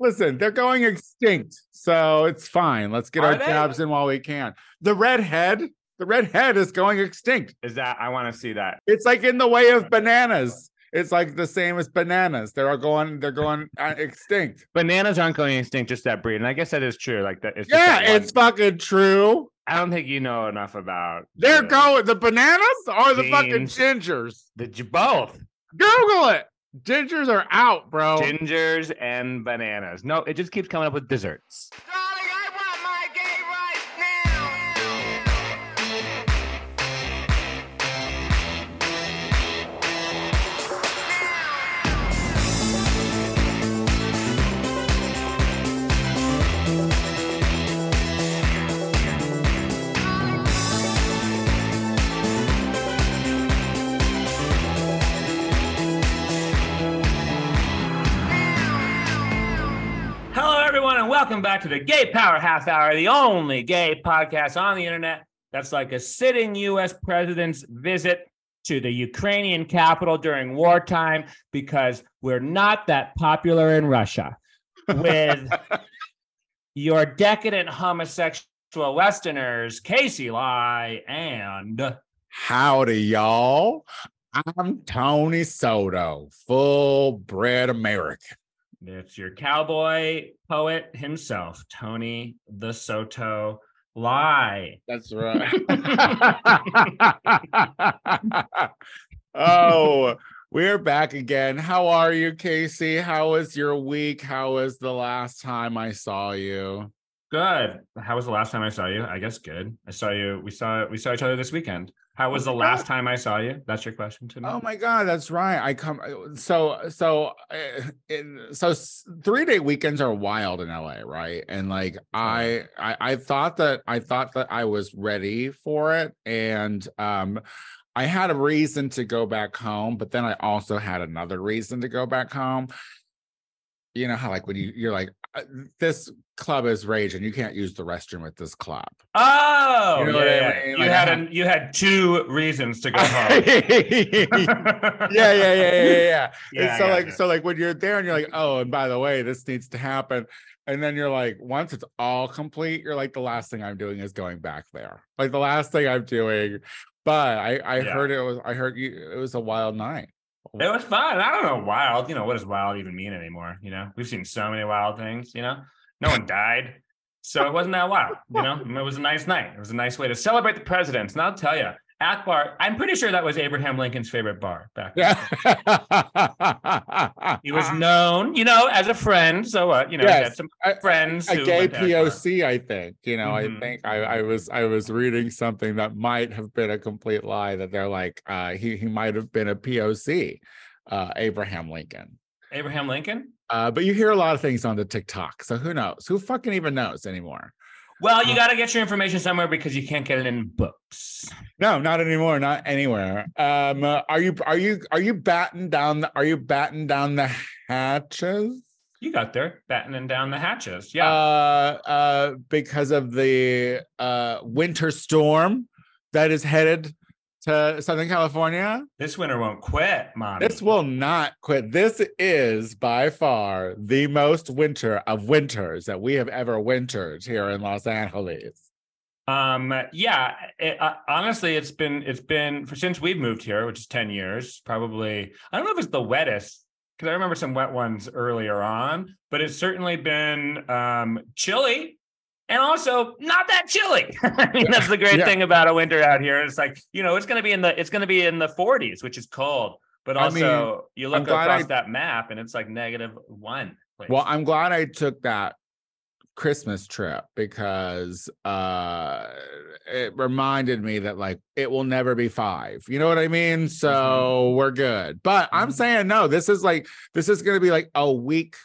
Listen, they're going extinct, so it's fine. Let's get Are our they? jabs in while we can. The redhead, the redhead is going extinct. Is that I want to see that? It's like in the way of bananas. It's like the same as bananas. They're all going. They're going uh, extinct. Bananas aren't going extinct, just that breed, and I guess that is true. Like that. It's just Yeah, that one. it's fucking true. I don't think you know enough about. They're the- going the bananas or the fucking Genes. gingers. the both Google it. Gingers are out, bro. gingers and bananas. No, it just keeps coming up with desserts. Welcome back to the Gay Power Half Hour, the only gay podcast on the internet that's like a sitting U.S. president's visit to the Ukrainian capital during wartime because we're not that popular in Russia. With your decadent homosexual Westerners, Casey Lai and Howdy, y'all. I'm Tony Soto, full bred American. It's your cowboy poet himself, Tony the Soto Lie. That's right. oh, we're back again. How are you, Casey? How was your week? How was the last time I saw you? Good. How was the last time I saw you? I guess good. I saw you. We saw we saw each other this weekend. How was the last time I saw you? That's your question to me. Oh my god, that's right. I come so so uh, in so three day weekends are wild in LA, right? And like I, I I thought that I thought that I was ready for it, and um, I had a reason to go back home, but then I also had another reason to go back home. You know how like when you you're like Uh, this club is raging, you can't use the restroom at this club. Oh, You know yeah, I mean? You Like, had you had two reasons to go home. yeah, yeah, yeah, yeah, yeah. Yeah, so like so like when you're there and you're like, oh, and by the way, this needs to happen. And then you're like, once it's all complete, you're like, the last thing I'm doing is going back there. Like the last thing I'm doing. But I I heard it was I heard you it was a wild night. It was fun. I don't know wild. You know what does wild even mean anymore? You know, we've seen so many wild things. You know, no one died, so it wasn't that wild. You know, it was a nice night. It was a nice way to celebrate the presidents. And I'll tell you, at bar, I'm pretty sure that was Abraham Lincoln's favorite bar back. then. Yeah. He was known, you know, as a friend. So what? You know, he had Yes, some friends. a who gay. POC, I think. You know, Mhm. I think I, I was I was reading something that might have been a complete lie that they're like uh he he might have been a POC, uh Abraham Lincoln. Abraham Lincoln. Uh, but you hear a lot of things on the TikTok, so who knows? Who fucking even knows anymore? Well, you got to get your information somewhere because you can't get it in books. No, not anymore, not anywhere. Um, uh, are you are you are you batting down? The, are you batting down the hatches? You got there, battening down the hatches. Yeah. uh, uh, because of the uh, winter storm that is headed to Southern California. this winter won't quit, mommy. This will not quit. This is by far the most winter of winters that we have ever wintered here in Los Angeles. Um. Yeah. It, uh, honestly, it's been it's been for since we've moved here, which is ten years. Probably. I don't know if it's the wettest because I remember some wet ones earlier on, but it's certainly been um chilly. And also not that chilly. I mean, that's the great Yeah. thing about a winter out here. It's like, you know, it's gonna be in the it's gonna be in the 40s, which is cold. But I also mean, you look across I- that map and it's like negative one. place. Well, I'm glad I took that Christmas trip because uh it reminded me that like it will never be 5. You know what I mean? So we're good. But I'm Mhm. saying no, this is like this is going to be like a week.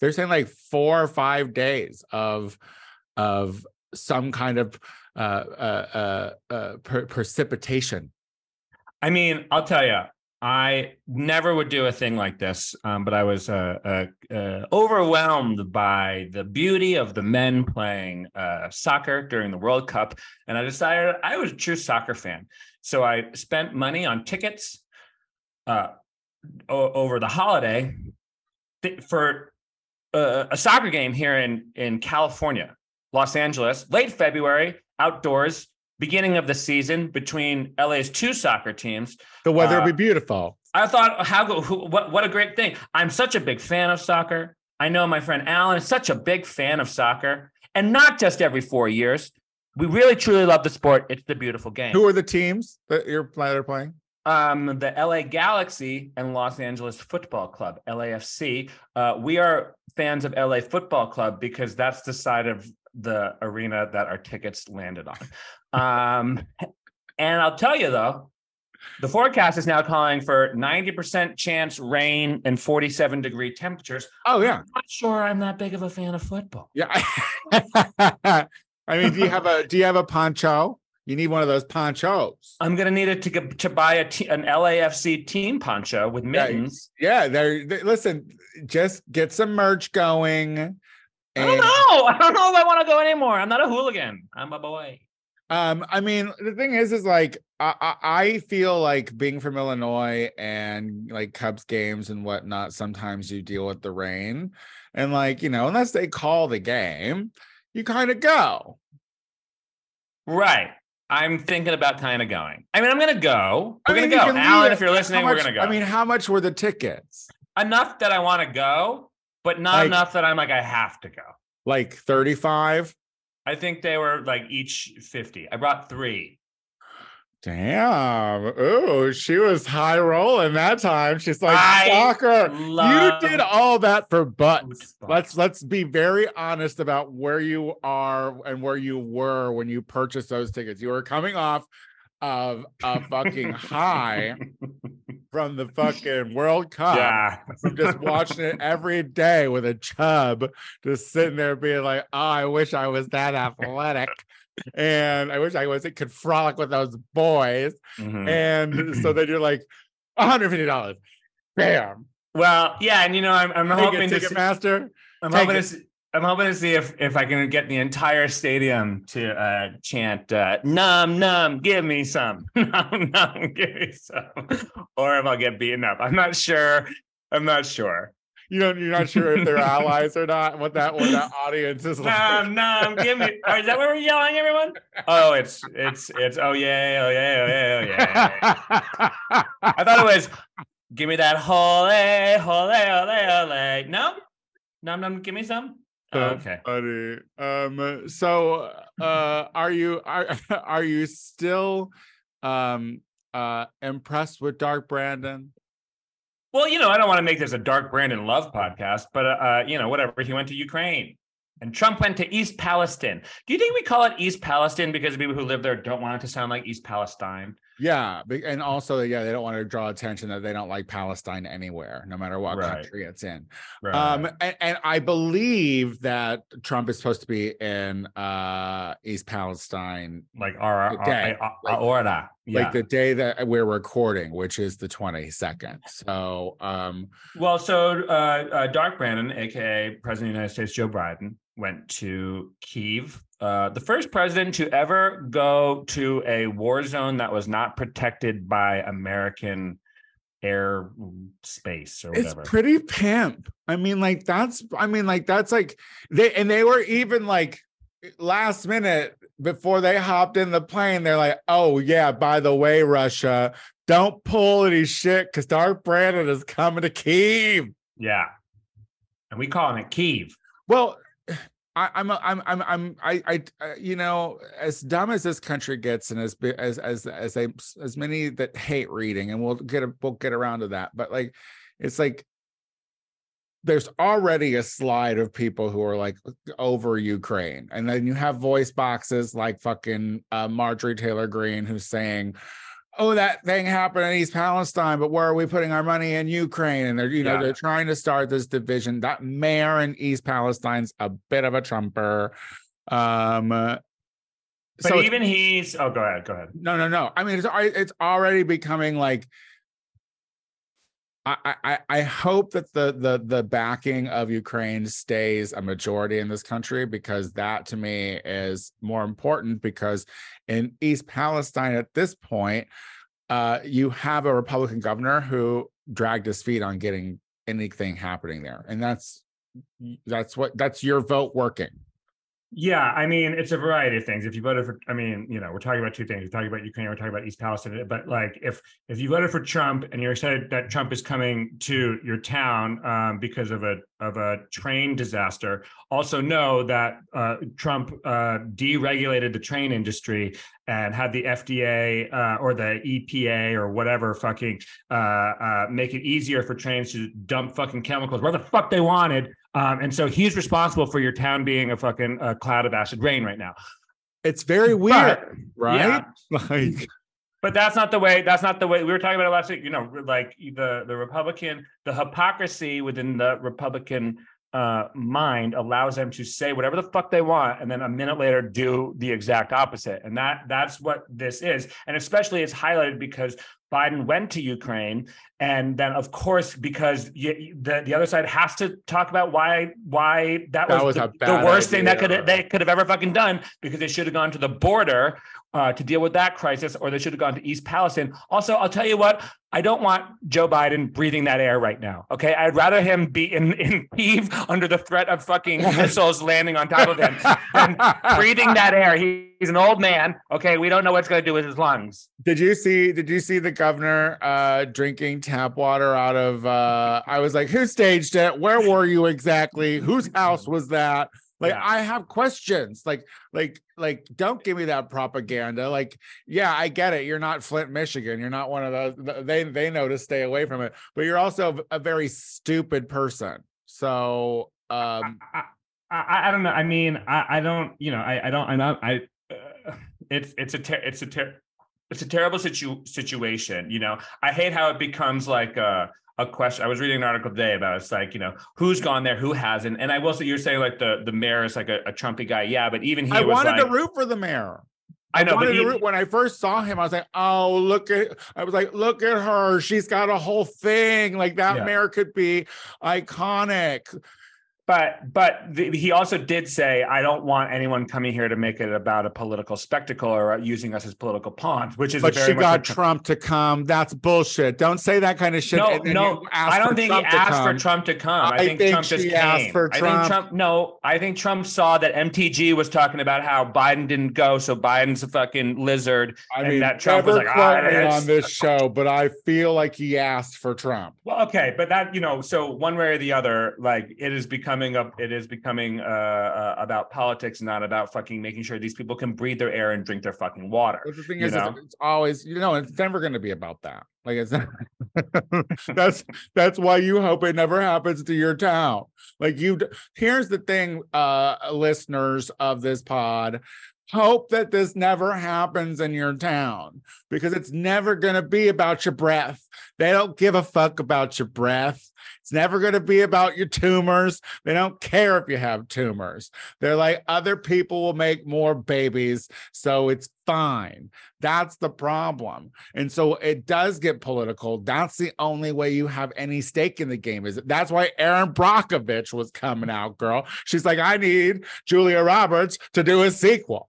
They're saying like 4 or 5 days of of some kind of uh uh uh, uh per- precipitation. I mean, I'll tell you, I never would do a thing like this, um, but I was uh, uh, overwhelmed by the beauty of the men playing soccer during the World Cup, and I decided I was a true soccer fan. So I spent money on tickets o- over the holiday th- for a soccer game here in in California, Los Angeles, late February, outdoors, beginning of the season between LA's two soccer teams. The weather Uh, would be beautiful. I thought, how who, what what a great thing! I'm such a big fan of soccer. I know my friend Alan is such a big fan of soccer, and not just every four years. We really truly love the sport. It's the beautiful game. Who are the teams that you're playing? um, the LA Galaxy and Los Angeles Football Club, LAFC. Uh, we are fans of LA Football Club because that's the side of the arena that our tickets landed on. Um, and I'll tell you though, the forecast is now calling for 90% chance rain and 47 degree temperatures. Oh yeah, I'm not sure I'm that big of a fan of football. yeah. I mean, do you have a do you have a poncho? You need one of those ponchos. I'm gonna need it to get, to buy a t- an LAFC team poncho with Yeah, mittens. Yeah, they're, they listen. Just get some merch going. I don't know. I don't know if I want to go anymore. I'm not a hooligan. I'm a boy. Um, I mean, the thing is, is like I, I I feel like being from Illinois and like Cubs games and whatnot. Sometimes you deal with the rain, and like you know, unless they call the game, you kind of go. Right. I'm thinking about kind of going. I mean, I'm going to go. We're I mean, going to go. Alan, if you're listening, How we're going to go. I mean, how much were the tickets? enough that I want to go, but not Like- enough that I'm like, I have to go. Like thirty-five. I think they were like each 50. I brought three. Damn. Oh, she was high rolling that time. She's like I soccer. You did all that for butts. Let's let's be very honest about where you are and where you were when you purchased those tickets. You were coming off of a fucking high from the fucking World Cup. yeah. From just watching it every day with a chub, just sitting there being like, "Oh, I wish I was that athletic, and I wish I was it could frolic with those boys." Mhm. And so then you're like, $150. Bam. Well, yeah, and you know, I'm, I'm Take hoping it, to see, Ticketmaster. I'm take hoping it. to see, I'm hoping to see if if I can get the entire stadium to uh, chant uh, "Num num, give me some, num num, give me some," or if I'll get beaten up. I'm not sure. I'm not sure. You don't. You're not sure if they're allies or not. What that what that audience is like. Num num, give me. Or is that what we're yelling, everyone? Oh, it's it's it's. Oh yeah, oh yeah, oh yeah, oh yeah. I thought it was. Give me that hole, hole, hole, hole. No, num num, give me some. Oh, That's okay. Funny. Um. So, uh, are you are are you still um uh impressed with Dark Brandon? Well, you know, I don't want to make this a dark Brandon love podcast, but uh, uh, you know, whatever. He went to Ukraine, and Trump went to East Palestine. Do you think we call it East Palestine because the people who live there don't want it to sound like East Palestine? Yeah, and also yeah, they don't want to draw attention that they don't like Palestine anywhere, no matter what Right. country it's in. Right. Um, and, and I believe that Trump is supposed to be in uh East Palestine like our, the day, our, like- order. Yeah. like the day that we're recording, which is the 22nd. So um well, so uh, uh, Dark Brandon, aka President of the United States Joe Biden, went to Kiev. Uh, the first president to ever go to a war zone that was not protected by American air space or whatever. it's pretty pimp. I mean, like that's I mean, like that's like they and they were even like last minute before they hopped in the plane, they're like, oh yeah, by the way, Russia, don't pull any shit because Dark Brandon is coming to Kiev. Yeah. And we calling it Kiev. Well, I, I'm, I'm, I'm, I'm, I, I, you know, as dumb as this country gets, and as as as as a, as many that hate reading, and we'll get a, we'll get around to that, but like, it's like there's already a slide of people who are like over Ukraine, and then you have voice boxes like fucking uh, Marjorie Taylor Greene who's saying. Oh, that thing happened in East Palestine, but where are we putting our money in Ukraine? And they're, you know, Yeah. they're trying to start this division. That mayor in East Palestine's a bit of a trumper. Um, But so even he's oh go ahead, go ahead. no, no, no. I mean, it's it's already becoming like. I, I hope that the the the backing of Ukraine stays a majority in this country because that to me is more important because in East Palestine at this point, uh, you have a Republican governor who dragged his feet on getting anything happening there, and that's that's what that's your vote working. Yeah, I mean, it's a variety of things. If you voted for, I mean, you know, we're talking about two things. We're talking about Ukraine, we're talking about East Palestine. But like, if if you voted for Trump and you're excited that Trump is coming to your town um, because of a of a train disaster, also know that uh, Trump uh, deregulated the train industry and had the FDA uh, or the EPA or whatever fucking uh, uh, make it easier for trains to dump fucking chemicals where the fuck they wanted. Um, and so he's responsible for your town being a fucking uh, cloud of acid rain right now. It's very weird, right? yeah. Like But that's not the way. That's not the way we were talking about it last week. You know, like the the Republican, the hypocrisy within the Republican uh, mind allows them to say whatever the fuck they want, and then a minute later do the exact opposite. And that that's what this is. And especially it's highlighted because Biden went to Ukraine, and then of course because you, the the other side has to talk about why why that, That was, was the, the bad worst thing that could idea. they could have ever fucking done because they should have gone to the border uh, to deal with that crisis, or they should have gone to East Palestine. Also, I'll tell you what, I don't want Joe Biden breathing that air right now. Okay, I'd rather him be in in Kiev under the threat of fucking missiles landing on top of him than breathing that air. He, he's an old man. Okay, we don't know what's going to do with his lungs. Did you see did you see the governor uh drinking tap water out of uh I was like, who staged it? Where were you exactly? Whose house was that? Like Yeah. I have questions. Like like like don't give me that propaganda. Like yeah, I get it. You're not Flint, Michigan. You're not one of those they they know to stay away from it. But you're also a very stupid person. So um I, I, I don't know. I mean, I, I don't. You know, I, I don't. I'm not. I. Uh, it's it's a ter- it's a ter- it's a terrible situ- situation. You know, I hate how it becomes like a a question. I was reading an article today about it's like you know who's gone there, who hasn't, and I will say you're saying like the the mayor is like a, a Trumpy guy, yeah, but even he I wanted like, to root for the mayor. I know, but wanted to he- root- when I first saw him, I was like, "Oh, look at!" I was like, "Look at her! She's got a whole thing. Like that Yeah. mayor could be iconic." But but the, he also did say, I don't want anyone coming here to make it about a political spectacle or using us as political pawns, which is But very she got Trump to come. That's bullshit. Don't say that kind of shit. No, no, I don't think Trump he asked for. Trump to come. I, I think, think Trump just came. asked for I Trump. think Trump. No, I think Trump saw that MTG was talking about how Biden didn't go, so Biden's a fucking lizard. I and mean, that Trump was like, "Ah, me on this show, but I feel like he asked for Trump. Well, okay, but that you know, so one way or the other, like it is becoming a, it is becoming uh, uh about politics, not about fucking making sure these people can breathe their air and drink their fucking water. But the thing is, know? it's, always you know, it's never going to be about that. Like it's not, that's that's why you hope it never happens to your town. Like you, here's the thing, uh, listeners of this pod. Hope that this never happens in your town because it's never going to be about your breath. They don't give a fuck about your breath. It's never going to be about your tumors. They don't care if you have tumors. They're like, other people will make more babies, so it's fine. That's the problem. And so it does get political. That's the only way you have any stake in the game. Is that's why Erin Brockovich was coming out, girl. She's like, I need Julia Roberts to do a sequel.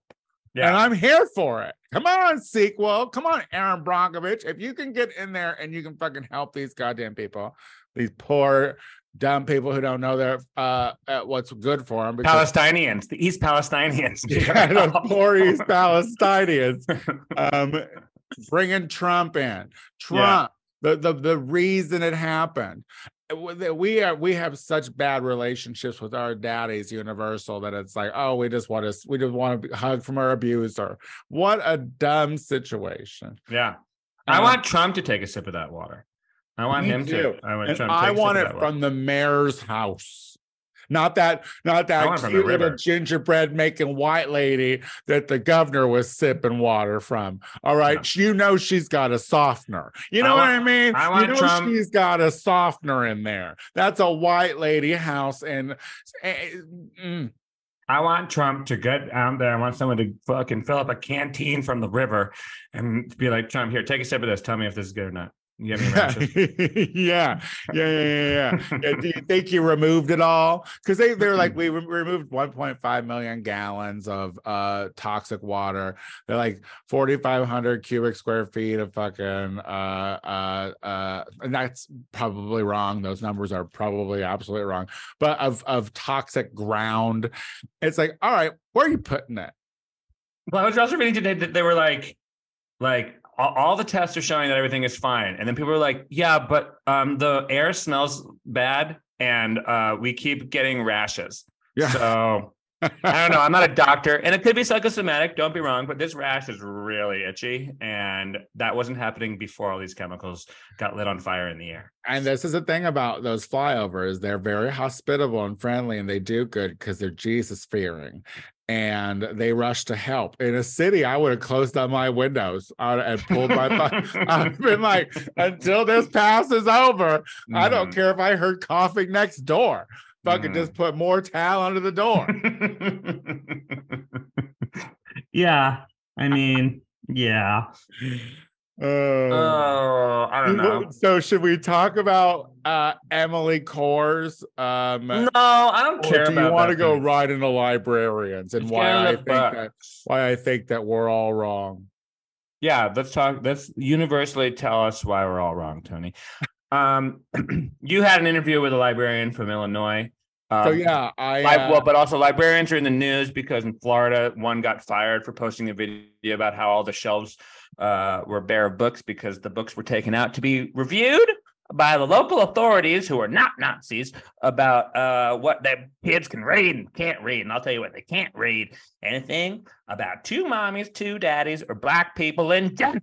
Yeah. And I'm here for it. Come on, sequel. Come on, Erin Brockovich. If you can get in there and you can fucking help these goddamn people, these poor dumb people who don't know their uh uh, what's good for them. Because, Palestinians, the East Palestinians. yeah, those poor East Palestinians. Um, bringing Trump in. Trump, the, the the reason it happened. We are we have such bad relationships with our daddies, Universal, that it's like, oh, we just want to we just want to hug from our abuser. What a dumb situation. yeah. I Um, want Trump to take a sip of that water. I want him too. to. I want Trump to I want it from the mayor's house. Not that, not that it from the cute little gingerbread making white lady that the governor was sipping water from. All right, you know she's got a softener. You I know what I mean? I want you know Trump- she's got a softener in there. That's a white lady house, and eh, mm, I want Trump to get out there. I want someone to fucking fill up a canteen from the river and be like, Trump, here, take a sip of this. Tell me if this is good or not. You have any rashes? yeah, yeah, yeah, yeah, yeah. yeah. Do you think you removed it all? Because they they're like we re- removed 1.5 million gallons of uh toxic water. They're like 4,500 cubic square feet of fucking uh uh uh, and that's probably wrong. Those numbers are probably absolutely wrong. But of of toxic ground, it's like all right, where are you putting it? Well, I was also reading today that they were like, like all, the tests are showing that everything is fine, and then people are like, yeah, but um, the air smells bad, and uh, we keep getting rashes. Yeah. So I don't know. I'm not a doctor, and it could be psychosomatic. Don't be wrong, but this rash is really itchy, and that wasn't happening before all these chemicals got lit on fire in the air. And this is the thing about those flyovers. They're very hospitable and friendly, and they do good because they're Jesus fearing. And they rushed to help. In a city, I would have closed down my windows uh, and pulled my. I've been like, until this passes over, I don't Mhm. care if I heard coughing next door. Fucking Mhm. just put more towel under the door. yeah, I mean, yeah. Uh, Oh, I don't know. So should we talk about uh Emily Kohrs? Um No, I don't or care do you want to go right into librarians and why I think that why I think that we're all wrong? Yeah, let's talk. Let's universally tell us why we're all wrong, Tony. Um, you had an interview with a librarian from Illinois. Um, So yeah, I uh, well, but also librarians are in the news because in Florida, one got fired for posting a video about how all the shelves uh, were bare of books because the books were taken out to be reviewed by the local authorities who are not Nazis about uh, what their kids can read and can't read. And I'll tell you what, they can't read anything about two mommies, two daddies, or black people in general.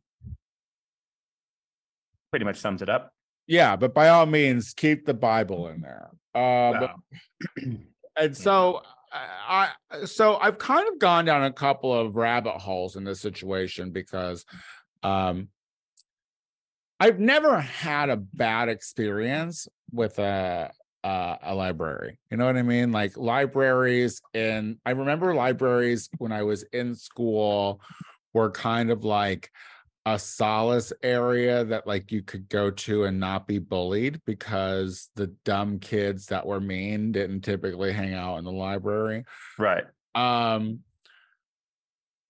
Pretty much sums it up. yeah, but by all means, keep the Bible in there. Um, Wow. and so I- so I've kind of gone down a couple of rabbit holes in this situation because um I've never had a bad experience with a uh, a library. You know what I mean? Like libraries and I remember libraries when I was in school were kind of like a solace area that like you could go to and not be bullied because the dumb kids that were mean didn't typically hang out in the library. Right. um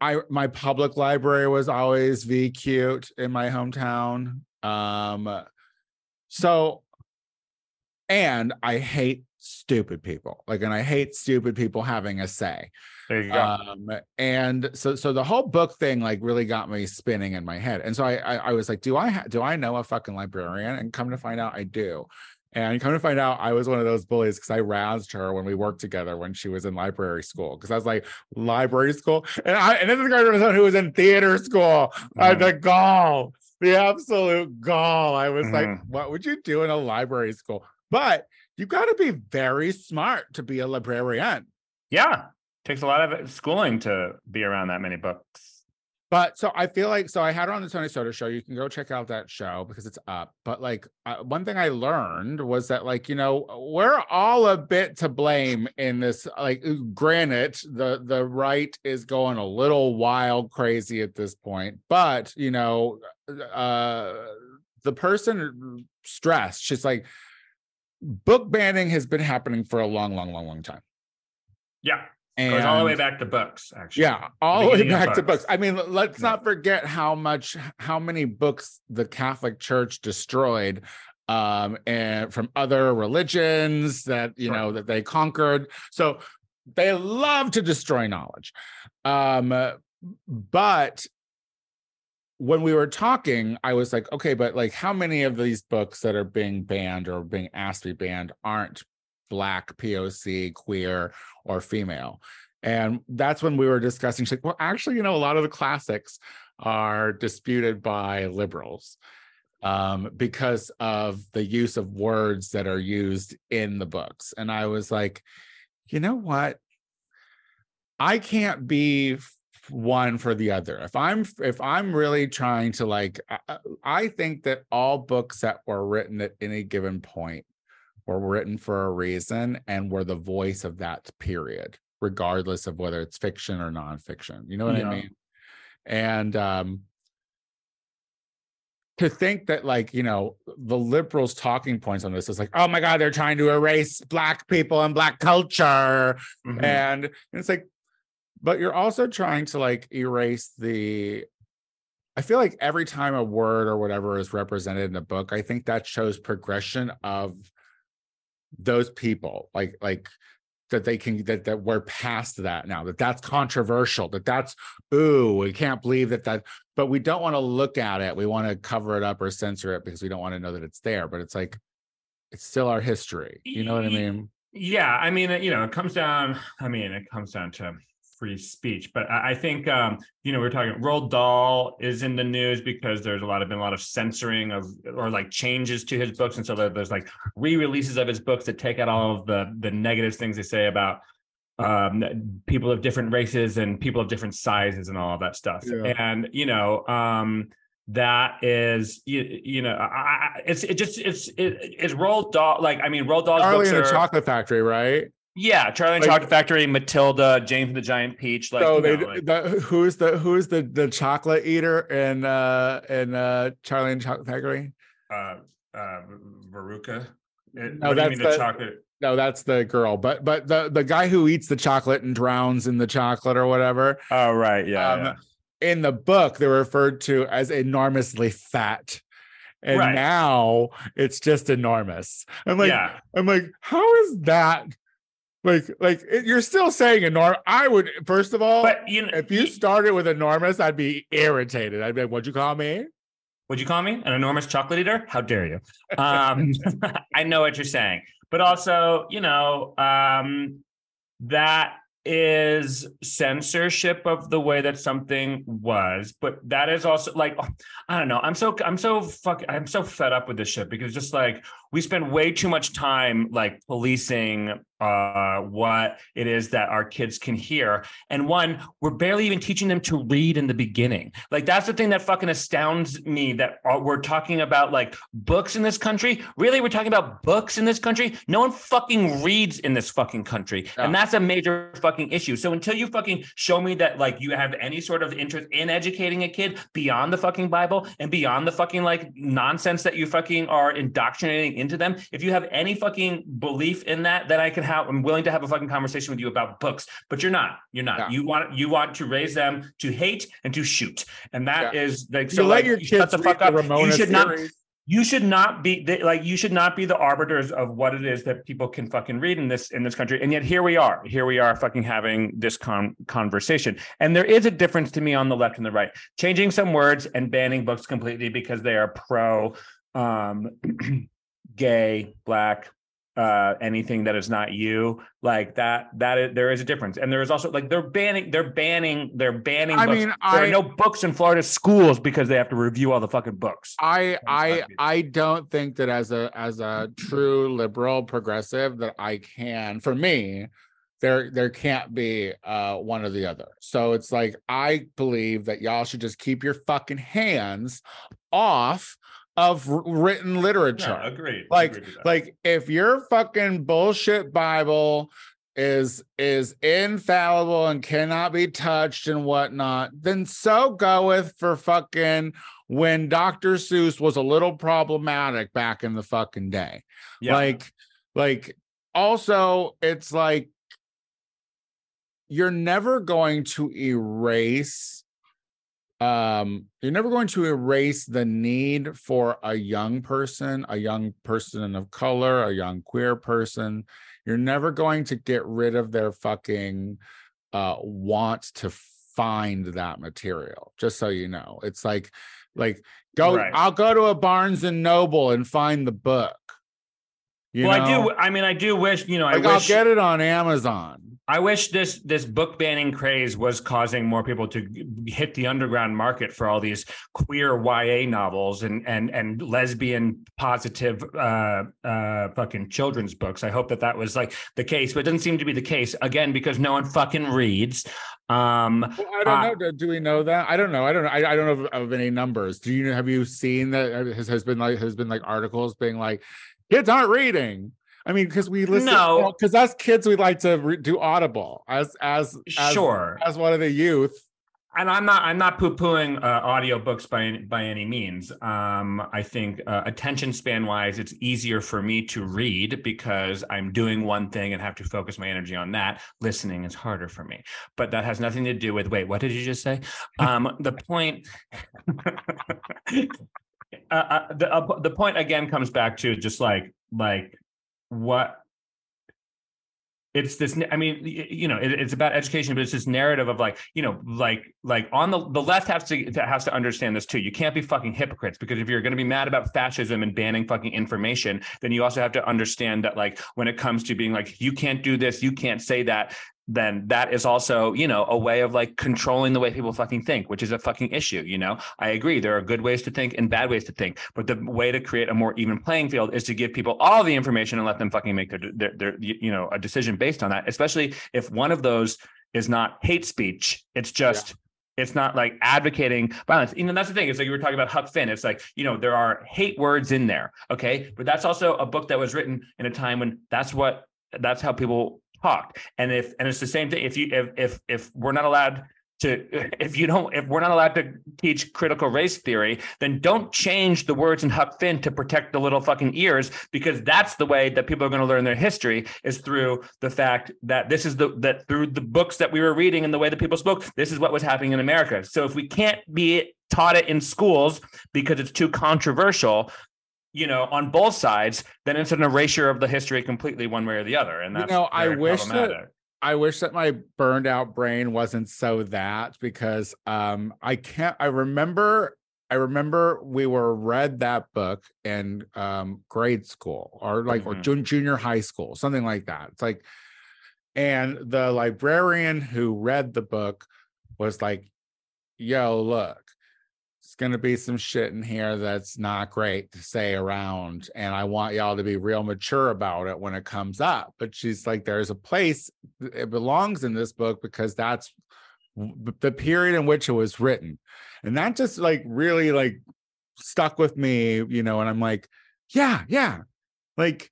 i my public library was always v cute in my hometown. Um so and i hate stupid people like and i hate stupid people having a say There you go. um and so so the whole book thing like really got me spinning in my head. And so i i, I was like do i ha- do i know a fucking librarian? And come to find out i do. And come to find out i was one of those bullies because i roused her when we worked together when she was in library school. Because i was like library school? And i and this is to someone who was in theater school. Uh, Mhm. the gall the absolute gall. I was like Mhm. what would you do in a library school? But you got to be very smart to be a librarian. Yeah. Takes a lot of schooling to be around that many books. But so I feel like so I had her on the Tony Soto show. You can go check out that show because it's up. But like uh, one thing I learned was that like you know we're all a bit to blame in this. Like granted, the the right is going a little wild crazy at this point, but you know, uh, the person stressed. She's like, book banning has been happening for a long, long, long, long time. Yeah. And Goes all the way back to books, actually. yeah, all the way back to books. books. I mean, let's not forget how much, how many books the Catholic Church destroyed, um, and from other religions that you Sure. know that they conquered. So they love to destroy knowledge, um, uh, but when we were talking, I was like, okay, but like, how many of these books that are being banned or being asked to be banned aren't black, POC, queer, or female? And that's when we were discussing. She's like, well, actually, you know, a lot of the classics are disputed by liberals um, because of the use of words that are used in the books. And I was like, you know what? I can't be one for the other. If I'm if I'm really trying to like I- I, I think that all books that were written at any given point were written for a reason and were the voice of that period, regardless of whether it's fiction or nonfiction. You know what Yeah. I mean? And um to think that like you know the liberals talking points on this is like oh my god they're trying to erase black people and black culture Mhm. and it's like but you're also trying to like erase the i feel like every time a word or whatever is represented in a book i think that shows progression of those people like like that they can that that we're past that now that that's controversial that that's ooh we can't believe that that but we don't want to look at it we want to cover it up or censor it because we don't want to know that it's there but it's like it's still our history you know what i mean Yeah, I mean, you know, it comes down. I mean, it comes down to free speech, but I, I think, um, you know, we're talking. Roald Dahl is in the news because there's a lot of been a lot of censoring of or like changes to his books, and so there- there's like re-releases of his books that take out all of the the negative things they say about um people of different races and people of different sizes and all of that stuff Yeah. and you know um that is you, you know I, it's it just it's it, it's Roald Dahl like I mean Roald Dahl's charlie books in the are, chocolate factory right yeah, Charlie and Like- Chocolate Factory, Matilda, James and the Giant Peach. Like, so they know, like- the, who's the who's the the chocolate eater in uh in uh charlie and chocolate factory uh, uh, Veruca. Uh, No, what do you that's mean the the- chocolate? no that's the girl but but the the guy who eats the chocolate and drowns in the chocolate or whatever Oh, right, yeah, um, yeah. in the book they're referred to as enormously fat and Right. now it's just enormous i'm like yeah. i'm like how is that like like it, you're still saying enormous i would first of all But you know, if you started with enormous i'd be irritated i'd be like what'd you call me would you call me an enormous chocolate eater? How dare you? Um, I know what you're saying, but also, you know, um, that is censorship of the way that something was, but that is also like, I don't know. I'm so I'm so fuck I'm so fed up with this shit because just like we spend way too much time like policing uh what it is that our kids can hear. And one we're barely even teaching them to read in the beginning. Like that's the thing that fucking astounds me that uh, we're talking about like books in this country. Really we're talking about books in this country? No one fucking reads in this fucking country. And that's a major fucking issue. So until you fucking show me that like you have any sort of interest in educating a kid beyond the fucking bible and beyond the fucking like nonsense that you fucking are indoctrinating into them. If you have any fucking belief in that then i can have i'm willing to have a fucking conversation with you about books but you're not you're not. Yeah. you want you want to raise them to hate and to shoot. And that is like you so let like, your you kids shut the read fuck the up Ramona you should not you should not be they- like you should not be the arbiters of what it is that people can fucking read in this in this country. And yet here we are here we are fucking having this con- conversation. And there is a difference to me on the left and the right. Changing some words and banning books completely because they are pro um gay black uh anything that is not you like that that is, there is a difference and there is also like they're banning they're banning they're banning I books. mean, there I- are no books in Florida schools because they have to review all the fucking books I I. I don't think that as a as a true liberal progressive that I can for me there there can't be uh one or the other. So it's like I believe that y'all should just keep your fucking hands off of written literature. Yeah, agreed. like Agreed like if your fucking bullshit bible is is infallible and cannot be touched and whatnot then so goeth for fucking when dr seuss was a little problematic back in the fucking day yeah. like like also it's like you're never going to erase um you're never going to erase the need for a young person a young person of color a young queer person you're never going to get rid of their fucking uh want to find that material just so you know it's like like go Right. i'll go to a barnes and noble and find the book you well, know? I do. I mean, I do wish. You know, I like I'll get it on amazon I wish this this book banning craze was causing more people to hit the underground market for all these queer YA novels and and and lesbian positive uh uh fucking children's books. I hope that that was like the case, but it doesn't seem to be the case again because no one fucking reads. Um, Well, I don't Uh, know. Do- Do we know that? I don't know. I don't know. I, I don't know of, of any numbers. Do you have you seen that has, has been like has been like articles being like kids aren't reading? I mean, because we listen. No. because us kids we like to re- do Audible as as as, sure. as one of the youth. and I'm not I'm not poo pooing uh, audiobooks by any- by any means. Um, I think uh, attention span wise, it's easier for me to read because I'm doing one thing and have to focus my energy on that. Listening is harder for me, but that has nothing to do with. Wait, what did you just say? Um, the point. uh, uh, the uh, the point again comes back to just like like what it's this i mean you know it, it's about education but it's this narrative of like you know like like on the the left has to has to understand this too you can't be fucking hypocrites because if you're going to be mad about fascism and banning fucking information then you also have to understand that like when it comes to being like you can't do this you can't say that then that is also, you know, a way of like controlling the way people fucking think, which is a fucking issue. You know, I agree. There are good ways to think and bad ways to think, but the way to create a more even playing field is to give people all the information and let them fucking make their, their, their you know, a decision based on that, especially if one of those is not hate speech. It's just, it's not like advocating violence. You know, that's the thing. It's like you were talking about Huck Finn. It's like, you know, there are hate words in there. Okay. But that's also a book that was written in a time when that's what, that's how people talked. And if, and it's the same thing. If you, if, if, if we're not allowed to, if you don't, if we're not allowed to teach critical race theory, then don't change the words in Huck Finn to protect the little fucking ears, because that's the way that people are going to learn their history is through the fact that this is the, that through the books that we were reading and the way that people spoke, this is what was happening in America. So if we can't be taught it in schools because it's too controversial, you know, on both sides, then it's an erasure of the history completely one way or the other. And that's You know, I wish that- I wish that my burned out brain wasn't so that because um I can't I remember I remember we were read that book in um grade school or like or Mhm. jun- junior high school, something like that. It's like and the librarian who read the book was like, yo, look, it's going to be some shit in here that's not great to say around. And I want y'all to be real mature about it when it comes up. But she's like, there's a place, it belongs in this book because that's the period in which it was written. And that just like really like stuck with me, you know, and I'm like, yeah, yeah. Like,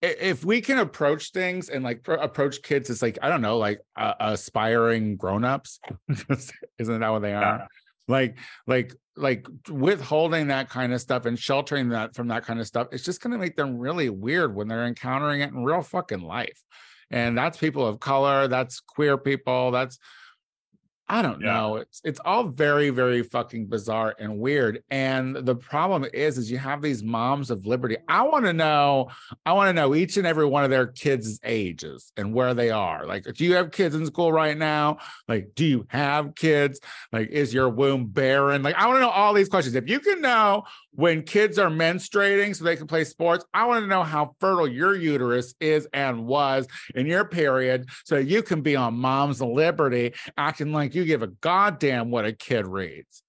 if we can approach things and like pro- approach kids as like i don't know like uh, aspiring grown-ups isn't that what they are. Like like like withholding that kind of stuff and sheltering that from that kind of stuff it's just going to make them really weird when they're encountering it in real fucking life. And that's people of color that's queer people that's I don't Yeah. know. It's it's all very very fucking bizarre and weird. And the problem is is you have these moms of liberty. I want to know I want to know each and every one of their kids' ages and where they are. Like do you have kids in school right now? Like do you have kids? Like is your womb barren? Like I want to know all these questions. If you can know when kids are menstruating so they can play sports, I want to know how fertile your uterus is and was in your period so you can be on mom's of liberty acting like you give a goddamn what a kid reads.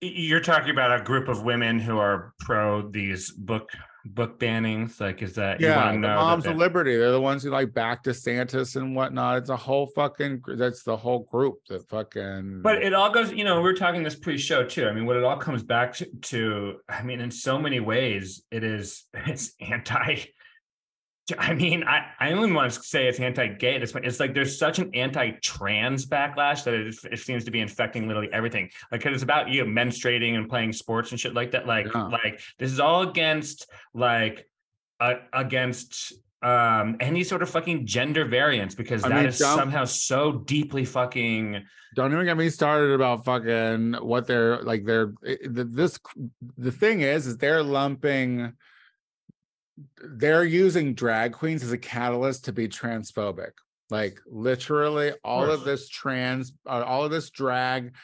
You're talking about a group of women who are pro these book book bannings. Like, is that Yeah, the moms of liberty. They're the ones who like back DeSantis and whatnot. It's a whole fucking that's the whole group that fucking But it all goes, you know, we were talking this pre-show too. I mean, what it all comes back to I mean, in so many ways, it is it's anti. I mean, I, I only want to say it's anti-gay at this point. It's like there's such an anti-trans backlash that it, it seems to be infecting literally everything. Like it's about you know, menstruating and playing sports and shit like that. Like, Yeah. like this is all against like uh, against um any sort of fucking gender variance because I that mean, is somehow so deeply fucking don't even get me started about fucking what they're like they're the, this the thing is is they're lumping they're using drag queens as a catalyst to be transphobic. Like literally all of this trans uh, all of this drag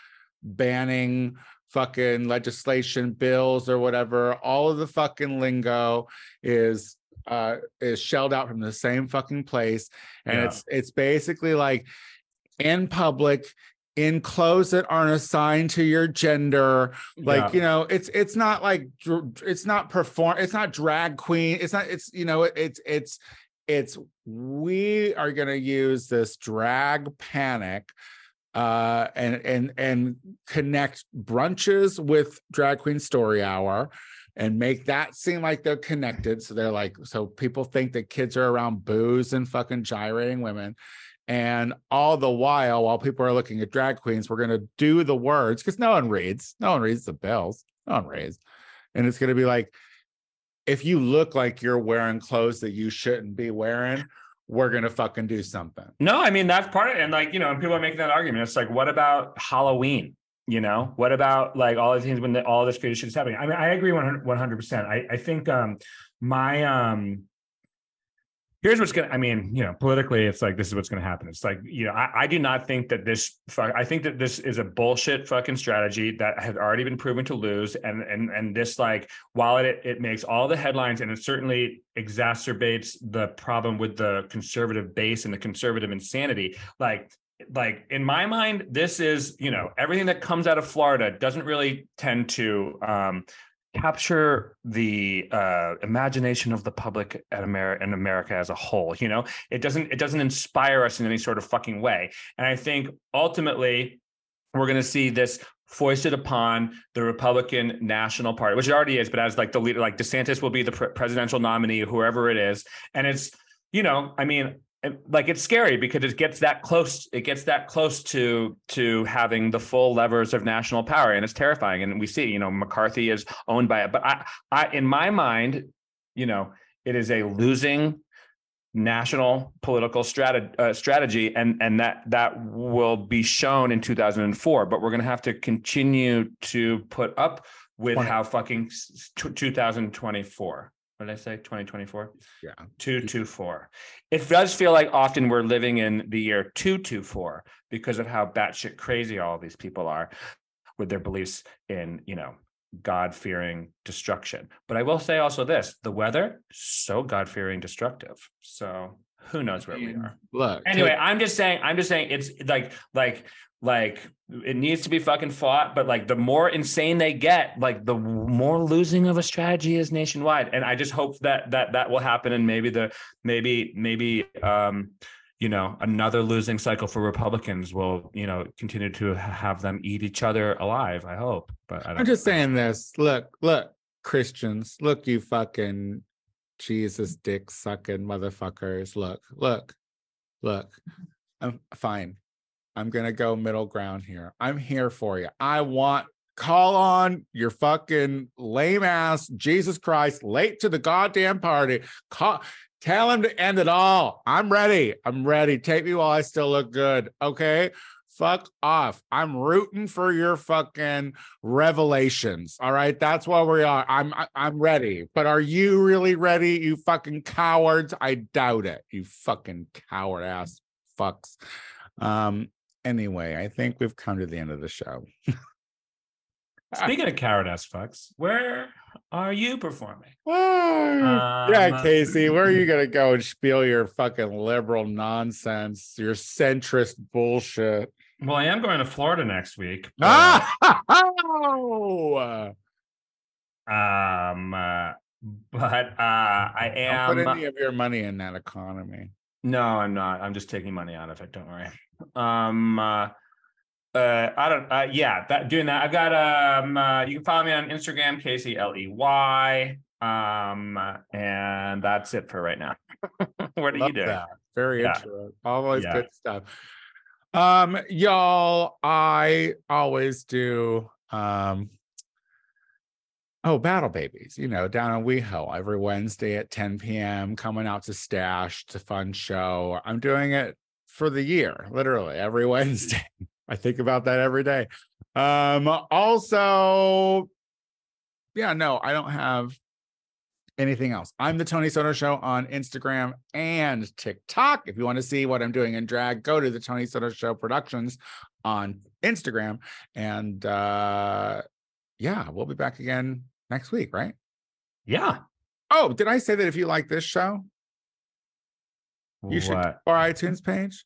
banning fucking legislation bills or whatever all of the fucking lingo is uh is shelled out from the same fucking place. And Yeah. it's it's basically like in public in clothes that aren't assigned to your gender. Like Yeah. you know it's it's not like it's not perform it's not drag queen it's not it's you know it's it's it's we are going to use this drag panic uh and and and connect brunches with drag queen story hour and make that seem like they're connected. So they're like so people think that kids are around booze and fucking gyrating women And all the while, while people are looking at drag queens, we're going to do the words because no one reads. No one reads the bills. No one reads. And it's going to be like, if you look like you're wearing clothes that you shouldn't be wearing, we're going to fucking do something. No, I mean that's part of it. And like, you know, and people are making that argument. It's like, what about Halloween? You know, what about like all the things when the, all this crazy shit is happening? I mean, I agree 100 percent. I I think um my um here's what's gonna i mean you know politically it's like this is what's gonna happen. It's like you know i, I do not think that this i think that this is a bullshit fucking strategy that has already been proven to lose. And and and this like while it it makes all the headlines and it certainly exacerbates the problem with the conservative base and the conservative insanity like like in my mind this is you know everything that comes out of florida doesn't really tend to um capture the uh, imagination of the public at America and America as a whole. You know, it doesn't it doesn't inspire us in any sort of fucking way. And I think ultimately we're going to see this foisted upon the Republican National Party, which it already is, but as like the leader, like DeSantis will be the pre- presidential nominee, whoever it is, and it's you know, I mean, like it's scary because it gets that close it gets that close to to having the full levers of national power and it's terrifying and we see you know mccarthy is owned by it but i i in my mind you know it is a losing national political strategy, uh, strategy and and that that will be shown in 2004 but we're going to have to continue to put up with 20. how fucking s- t- 2024 what did I say? 2024? Yeah. 224. It does feel like often we're living in the year 224 because of how batshit crazy all these people are with their beliefs in, you know, God fearing destruction. But I will say also this the weather, so God fearing destructive. So who knows where we are. Look. Anyway, I'm just saying, I'm just saying it's like, like, like it needs to be fucking fought, but like the more insane they get, like the more losing of a strategy is nationwide. And I just hope that that that will happen. And maybe the maybe maybe um you know another losing cycle for Republicans will you know continue to have them eat each other alive. I hope, but I don't I'm just saying this. Look, look, Christians, look, you fucking Jesus dick sucking motherfuckers. Look, look, look. I'm fine. I'm gonna go middle ground here. I'm here for you. I want call on your fucking lame ass Jesus Christ late to the goddamn party. Call tell him to end it all. I'm ready. I'm ready. Take me while I still look good. Okay. Fuck off. I'm rooting for your fucking revelations. All right. That's where we are. I'm I'm ready. But are you really ready, you fucking cowards? I doubt it. You fucking coward ass fucks. Um, anyway, I think we've come to the end of the show. Speaking of coward ass fucks, where are you performing? yeah, Um, Casey, where are you gonna go and spiel your fucking liberal nonsense, your centrist bullshit? Well, I am going to Florida next week. but, Ah! Um, uh, but uh, I Don't put any of your money in that economy. No, I'm not. I'm just taking money out of it. Don't worry. Um, uh, uh, I don't. Uh, yeah, that doing that. I've got. Um, uh, you can follow me on Instagram, Casey L E Y. Um, and that's it for right now. what are Love you doing? that. Very Yeah. interesting. Always Yeah. good stuff. Um, y'all, I always do um oh battle babies, you know, down in WeHo every Wednesday at 10 p.m. coming out to stash. It's a fun show. I'm doing it for the year, literally every Wednesday. I think about that every day. Um, also, yeah, no, I don't have anything else. I'm the Tony Soto Show on Instagram and TikTok. If you want to see what I'm doing in drag, go to the Tony Soto Show Productions on Instagram. And uh yeah, we'll be back again next week, right? Yeah. Oh, did I say that if you like this show, you should What? our iTunes page?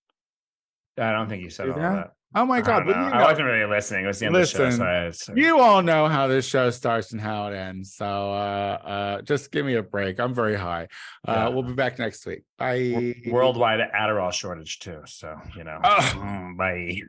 I don't think you said Do all that? that. Oh my I, god, don't know. you I know- wasn't really listening. It was the end of the show. Listen, So I, so- you all know how this show starts and how it ends. So uh uh just give me a break. I'm very high. Uh Yeah. we'll be back next week. Bye. worldwide Adderall shortage too. So you know, Oh. Mm, bye.